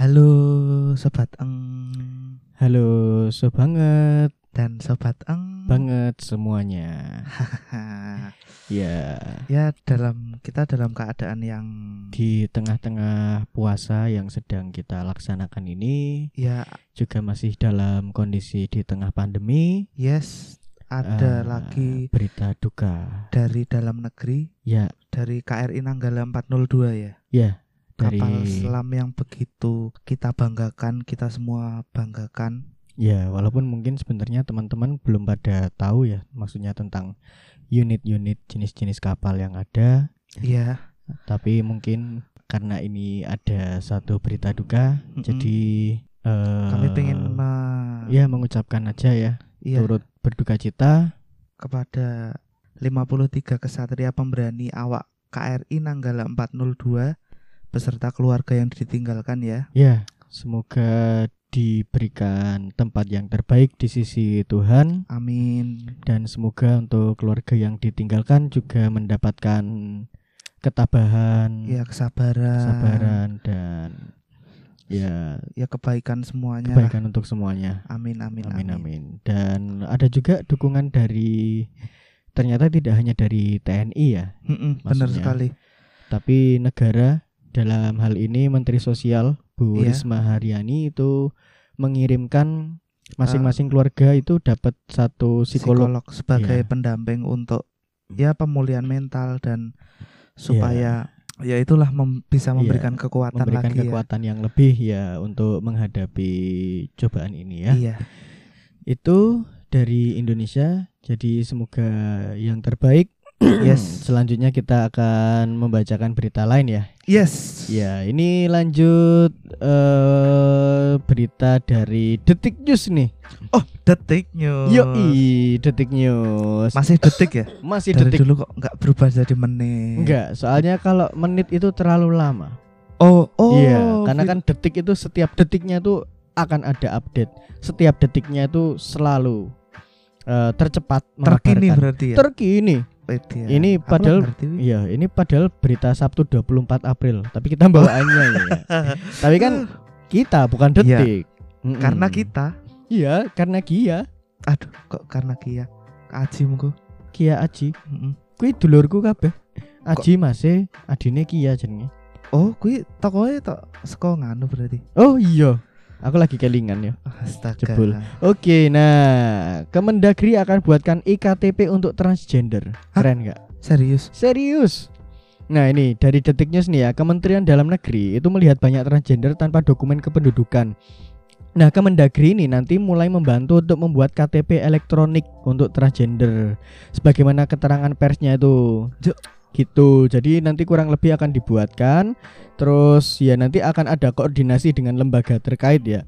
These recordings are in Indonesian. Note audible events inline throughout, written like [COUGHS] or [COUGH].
Halo sobat eng Halo, so banget, dan sobat eng. banget semuanya. [LAUGHS] Ya, ya dalam kita dalam keadaan yang di tengah-tengah puasa yang sedang kita laksanakan ini ya juga masih dalam kondisi di tengah pandemi. yes ada eh, lagi berita duka. dari dalam negeri Ya, dari KRI Nanggala 402 ya. ya dari Kapal selam yang begitu kita banggakan, kita semua banggakan. ya walaupun mungkin sebenarnya teman-teman belum pada tahu ya maksudnya tentang unit-unit jenis-jenis kapal yang ada Iya. tapi mungkin karena ini ada satu berita duka Mm-mm. jadi eh, Kami pengen me- ya mengucapkan aja ya iya, turut berduka cita kepada 53 kesatria pemberani awak KRI Nanggala 402 beserta keluarga yang ditinggalkan ya. ya semoga diberikan tempat yang terbaik di sisi Tuhan Amin. dan semoga untuk keluarga yang ditinggalkan juga mendapatkan ketabahan Ya kesabaran. kesabaran dan ya Ya kebaikan semuanya. kebaikan untuk semuanya Amin amin Amin amin. amin. Dan ada juga dukungan dari ternyata tidak hanya dari TNI ya, Mm-mm, benar Maksudnya, sekali. tapi negara dalam hal ini Menteri Sosial Bu Iya. Risma Haryani itu mengirimkan masing-masing keluarga itu dapat satu psikolog. Psikolog sebagai Iya. pendamping untuk ya pemulihan mental dan supaya ya itulah mem- bisa Iya, memberikan kekuatan memberikan lagi kekuatan yang lebih ya untuk menghadapi cobaan ini ya. ya. Iya. Itu dari Indonesia. Jadi semoga yang terbaik. Yes. Selanjutnya kita akan membacakan berita lain ya. Yes. Ya, ini lanjut eh berita dari Detik News nih. Oh, detik news. Yoi, Detik News. Masih detik ya? [COUGHS] Masih Dari detik. dulu kok nggak berubah jadi menit. Enggak, soalnya kalau menit itu terlalu lama. Oh, oh. iya, karena kan detik itu setiap detiknya tuh akan ada update. Setiap detiknya itu selalu eh, tercepat terkini berarti ya. Terkini. Ya. Ini Aku padahal-. Iya, ini padahal berita Sabtu 24 April, tapi kita bawaannya ya. [LAUGHS] Tapi kan kita bukan Iya. detik. Mm-mm. karena kita Iya, karena Kia, aduh kok karena Kia Aji mungku Kia Aji. Mm-mm. Kuwi dulurku kabeh. Aji masih adine Kia jenenge. oh kui tokoe tok saka nganu berarti Oh iya. Aku lagi kelingan ya. astaga Jebul. Oke, nah Kemendagri akan buatkan iktp untuk transgender. Hah? Keren nggak? serius Serius. Nah ini dari Detik News nih ya Kementerian Dalam Negeri itu melihat banyak transgender tanpa dokumen kependudukan Nah Kemendagri ini nanti mulai membantu untuk membuat KTP elektronik untuk transgender Sebagaimana keterangan persnya itu. Gitu jadi nanti kurang lebih akan dibuatkan Terus ya nanti akan ada koordinasi dengan lembaga terkait ya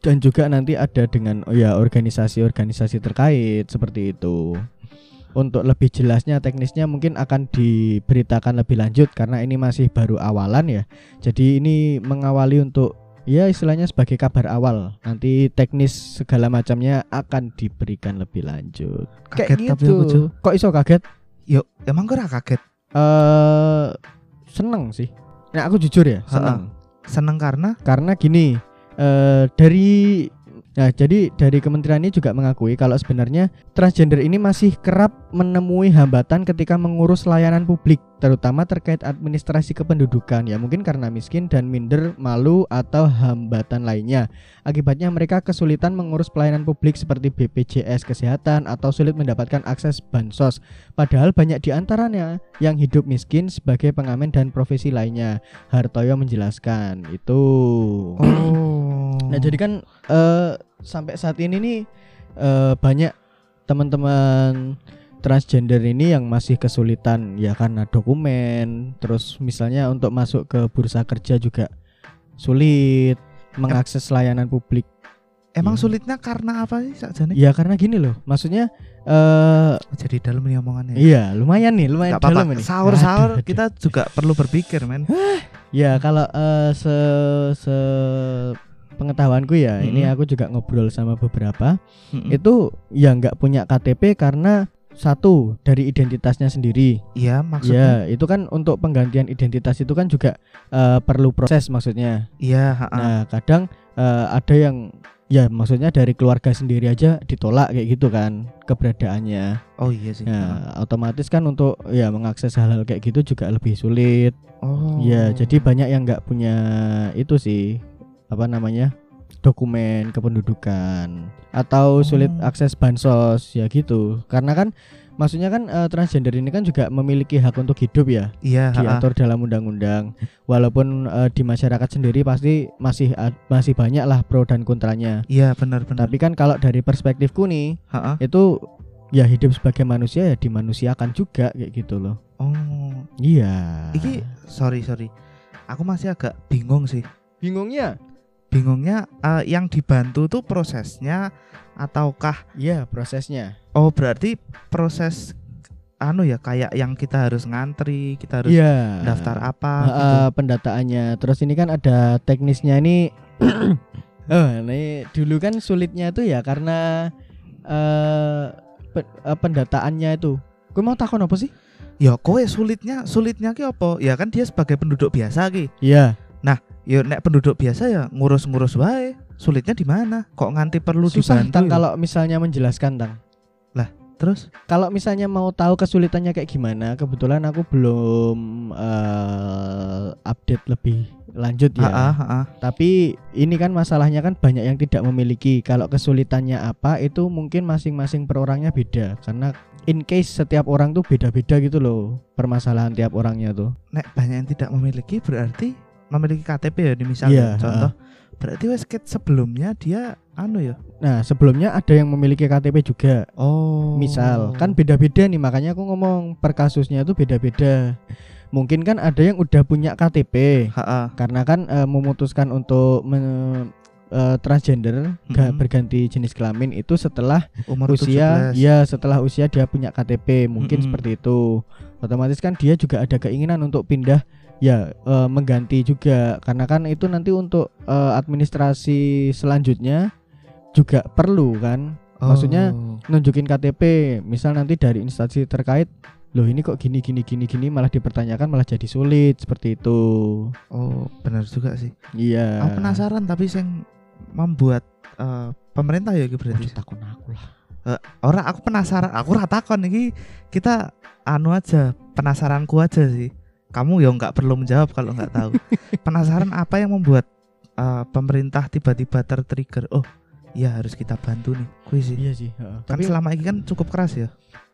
dan juga nanti ada dengan oh ya organisasi-organisasi terkait seperti itu. Untuk lebih jelasnya teknisnya mungkin akan diberitakan lebih lanjut karena ini masih baru awalan ya. Jadi ini mengawali untuk ya istilahnya sebagai kabar awal. Nanti teknis segala macamnya akan diberikan lebih lanjut. kaget Kayak tapi gitu. aku Ju. Kok iso kaget? yuk emang gue kaget Eh seneng sih. Nah, aku jujur ya, seneng. seneng karena Karena gini, eh dari Nah, jadi dari kementerian ini juga mengakui kalau sebenarnya transgender ini masih kerap menemui hambatan ketika mengurus layanan publik, terutama terkait administrasi kependudukan. Ya, mungkin karena miskin dan minder, malu atau hambatan lainnya. Akibatnya mereka kesulitan mengurus pelayanan publik seperti BPJS kesehatan atau sulit mendapatkan akses bansos. Padahal banyak di antaranya yang hidup miskin sebagai pengamen dan profesi lainnya. Hartoyo menjelaskan itu. oh Nah jadi kan eh, sampai saat ini nih eh, banyak teman-teman transgender ini yang masih kesulitan ya karena dokumen, terus misalnya untuk masuk ke bursa kerja juga sulit mengakses layanan publik. emang iya. sulitnya karena apa sih sakjane Ya karena gini loh, maksudnya eh jadi dalam nih omongannya iya lumayan nih, lumayan Gak dalam ini. sahur-sahur Aduh, aduh. kita juga perlu berpikir men Ya kalau eh, se se pengetahuanku ya, ini Mm-mm. aku juga ngobrol sama beberapa Mm-mm. itu ya nggak punya KTP karena satu dari identitasnya sendiri. Iya, maksudnya. Ya, itu kan untuk penggantian identitas itu kan juga eh, perlu proses maksudnya. Iya. Nah, kadang eh, ada yang ya maksudnya dari keluarga sendiri aja ditolak kayak gitu kan keberadaannya. Oh iya sih. Nah, otomatis kan untuk ya mengakses hal-hal kayak gitu juga lebih sulit. Oh. Ya, jadi banyak yang nggak punya itu sih apa namanya dokumen kependudukan atau sulit Oh. akses bansos ya gitu. Karena kan maksudnya kan eh, transgender ini kan juga memiliki hak untuk hidup ya Iya, diatur dalam undang-undang. Walaupun eh, di masyarakat sendiri pasti masih ad- masih banyak lah pro dan kontranya. Iya, benar-benar. Tapi kan kalau dari perspektifku nih Ha-ha. itu ya hidup sebagai manusia ya dimanusiakan juga kayak gitu loh. Oh. Iya. Iki sorry, sorry. Aku masih agak bingung sih. bingungnya? Bingungnya eh, yang dibantu tuh prosesnya ataukah Iya, prosesnya. oh berarti proses anu ya kayak yang kita harus ngantri, kita harus Iya. daftar apa Eh, gitu. pendataannya. Terus ini kan ada teknisnya ini. oh, [CLEARS THROAT] ini dulu kan sulitnya itu ya karena pe- eh, pendataannya itu. Gue mau takon apa sih? Ya kowe sulitnya sulitnya ki apa? Ya kan dia sebagai penduduk biasa ki. Iya. Ya nek penduduk biasa ya ngurus-ngurus wae. Sulitnya di mana? Kok nganti perlu Susah dibantu? tang ya? kalau misalnya menjelaskan tang. Terus Kalau misalnya mau tahu kesulitannya kayak gimana, kebetulan aku belum eh, update lebih lanjut ya. ah, ah, ah. Tapi ini kan masalahnya kan banyak yang tidak memiliki. Kalau kesulitannya apa itu mungkin masing-masing per orangnya beda karena in case setiap orang tuh beda-beda gitu loh permasalahan tiap orangnya tuh. nek banyak yang tidak memiliki berarti memiliki KTP ya di misalnya Iya, contoh. Berarti wes sebelumnya dia anu ya. Nah sebelumnya ada yang memiliki KTP juga. Oh. Misal kan beda-beda nih makanya aku ngomong per kasusnya itu beda-beda. Mungkin kan ada yang udah punya KTP Ha-ha. karena kan eh, memutuskan untuk men- eh, transgender ga- Mhm. berganti jenis kelamin itu setelah umur usia 17. ya setelah usia dia punya KTP mungkin Mm-mm. seperti itu otomatis kan dia juga ada keinginan untuk pindah ya eh, mengganti juga karena kan itu nanti untuk eh, administrasi selanjutnya juga perlu kan maksudnya Oh. nunjukin KTP misal nanti dari instansi terkait loh ini kok gini gini gini gini malah dipertanyakan malah jadi sulit seperti itu Oh, benar juga sih. iya Aku penasaran tapi sing membuat eh, pemerintah ya berarti. Takut aku lah Orang aku penasaran, aku ora takon iki kita anu aja, penasaranku aja sih. Kamu ya nggak perlu menjawab kalau nggak tahu. [LAUGHS] penasaran apa yang membuat eh, pemerintah tiba-tiba tertrigger? Oh, ya harus kita bantu nih. Kuis sih. iya sih heeh. Kan tapi selama ini kan cukup keras ya.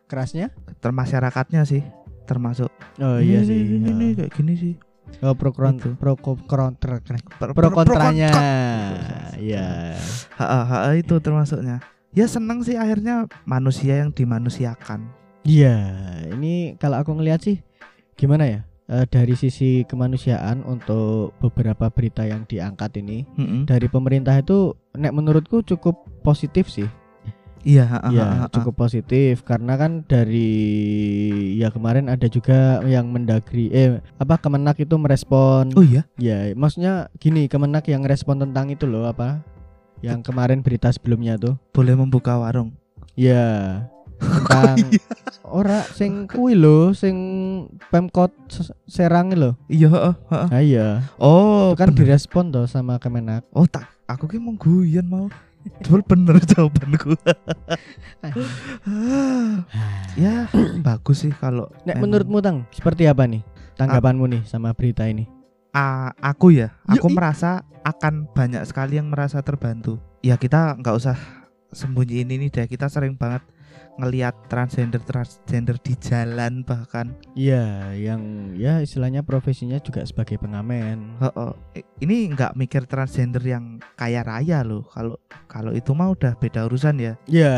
kerasnya Termasyarakatnya sih termasuk. oh iya "Ini, sih Ini, ini, heeh. kayak gini sih. Oh pro Gitu. pro ko- kontra pro kontranya. kon- Iya. Ha, itu termasuknya. Ya seneng sih akhirnya manusia yang dimanusiakan. Iya, ini kalau aku ngelihat sih gimana ya? Eh, dari sisi kemanusiaan untuk beberapa berita yang diangkat ini Mm-mm. dari pemerintah itu nek menurutku cukup positif sih. Iya, ha. cukup positif karena kan dari ya kemarin ada juga yang mendagri eh apa Kemenak itu merespon Oh iya. Ya, maksudnya gini, Kemenak yang respon tentang itu loh apa? Yang kemarin berita sebelumnya tuh. Boleh membuka warung. Ya. Tentang [LAUGHS] ora sing kuwi lho, sing Pemkot Serang lho. Iya, heeh. Ah iya. Oh, Itu kan bener. direspon tuh sama Kemenak. Oh, tak aku ki mau guyon mau. Betul bener jawabanku. [LAUGHS] ya, bagus sih kalau Nek memang- menurutmu Tang, seperti apa nih tanggapanmu nih sama berita ini? Ah, aku ya, aku Yoi. merasa akan banyak sekali yang merasa terbantu. Ya kita nggak usah sembunyiin ini deh. Kita sering banget ngelihat transgender transgender di jalan bahkan. Iya, yang ya istilahnya profesinya juga sebagai pengamen. Heeh. I- Ini nggak mikir transgender yang kaya raya loh. Kalau kalau itu mah udah beda urusan ya. Iya.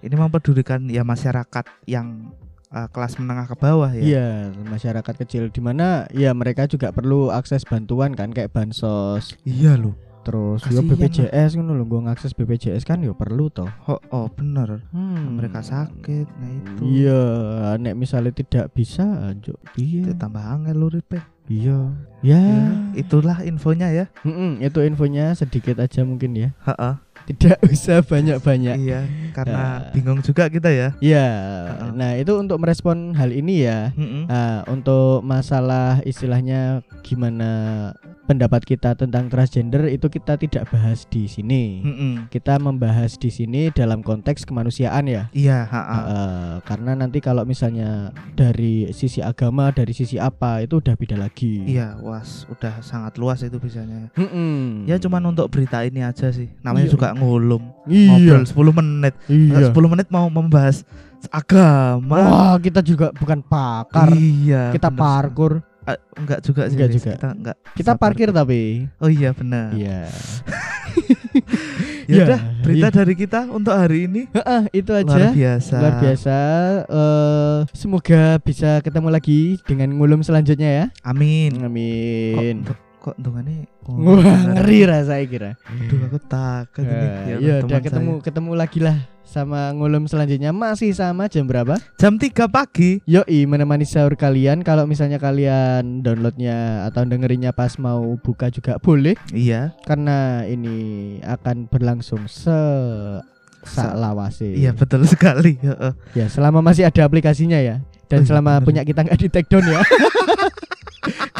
Ini mempedulikan ya masyarakat yang eh, kelas menengah ke bawah ya. Iya, masyarakat kecil di mana ya mereka juga perlu akses bantuan kan kayak bansos. Iya loh. Terus yo BPJS ngono lho, gua ngakses BPJS kan yo perlu toh. Oh, oh bener. Hmm. Mereka sakit, nah itu. Iya, nek misalnya tidak bisa, anjuk iya. tambah angel lu Rip, eh. Iya. Ya. Ya, itulah infonya ya. Mm-mm, itu infonya sedikit aja mungkin ya. Heeh. Tidak [LAUGHS] usah banyak-banyak. Iya, karena Ya. bingung juga kita ya. Ya, Heeh. nah itu untuk merespon hal ini ya. Mm-mm. Nah, untuk masalah istilahnya gimana pendapat kita tentang transgender itu kita tidak bahas di sini. Mm-mm. Kita membahas di sini dalam konteks kemanusiaan ya. Iya, ha-ha. Eh, karena nanti kalau misalnya dari sisi agama, dari sisi apa itu udah beda lagi. Iya, was, udah sangat luas itu bisanya. Mm-mm. Ya cuman untuk berita ini aja sih. Namanya Iya. juga ngulum. iya. Ngobrol 10 menit. Iya. 10 menit mau membahas agama. Wah, kita juga bukan pakar. Iya. kita bener parkur. Ah, enggak juga sih. Enggak juga. Kita enggak. Kita parkir tapi. Oh iya benar. Iya. [LAUGHS] Ya Ya, udah, berita iya. dari kita untuk hari ini Heeh, itu aja. luar biasa. Luar biasa. Eh, semoga bisa ketemu lagi dengan ngulum selanjutnya ya. Amin. Amin. Kok kok dongane Wah, ngeri rasanya kira. Aduh, aku takut ini. Ya, Ya, ya udah ketemu saya. ketemu lagi lah sama ngulum selanjutnya masih sama jam berapa? Jam 3 pagi. Yoi menemani sahur kalian kalau misalnya kalian downloadnya atau dengerinnya pas mau buka juga boleh Iya. karena ini akan berlangsung se Sa- lawase. Iya, betul sekali. Heeh. Ya selama masih ada aplikasinya ya dan Oh iya, selama bener. punya kita nggak di take down ya. [LAUGHS]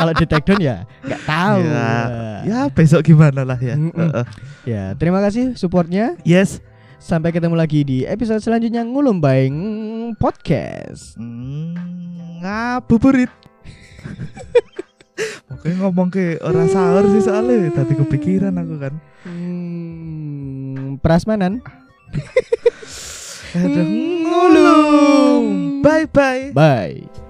kalau di take down ya nggak tahu. Ya, Ya, besok gimana lah ya. Mm-mm. Heeh. Ya, terima kasih supportnya. Yes. Sampai ketemu lagi di episode selanjutnya ngulum baing podcast. Hmm, ngabuburit. [LAUGHS] Oke ngomong ke orang sahur sih soalnya tadi kepikiran aku kan. Hmm, prasmanan. [LAUGHS] Aduh, Hmm, ngulung. Bye bye. Bye.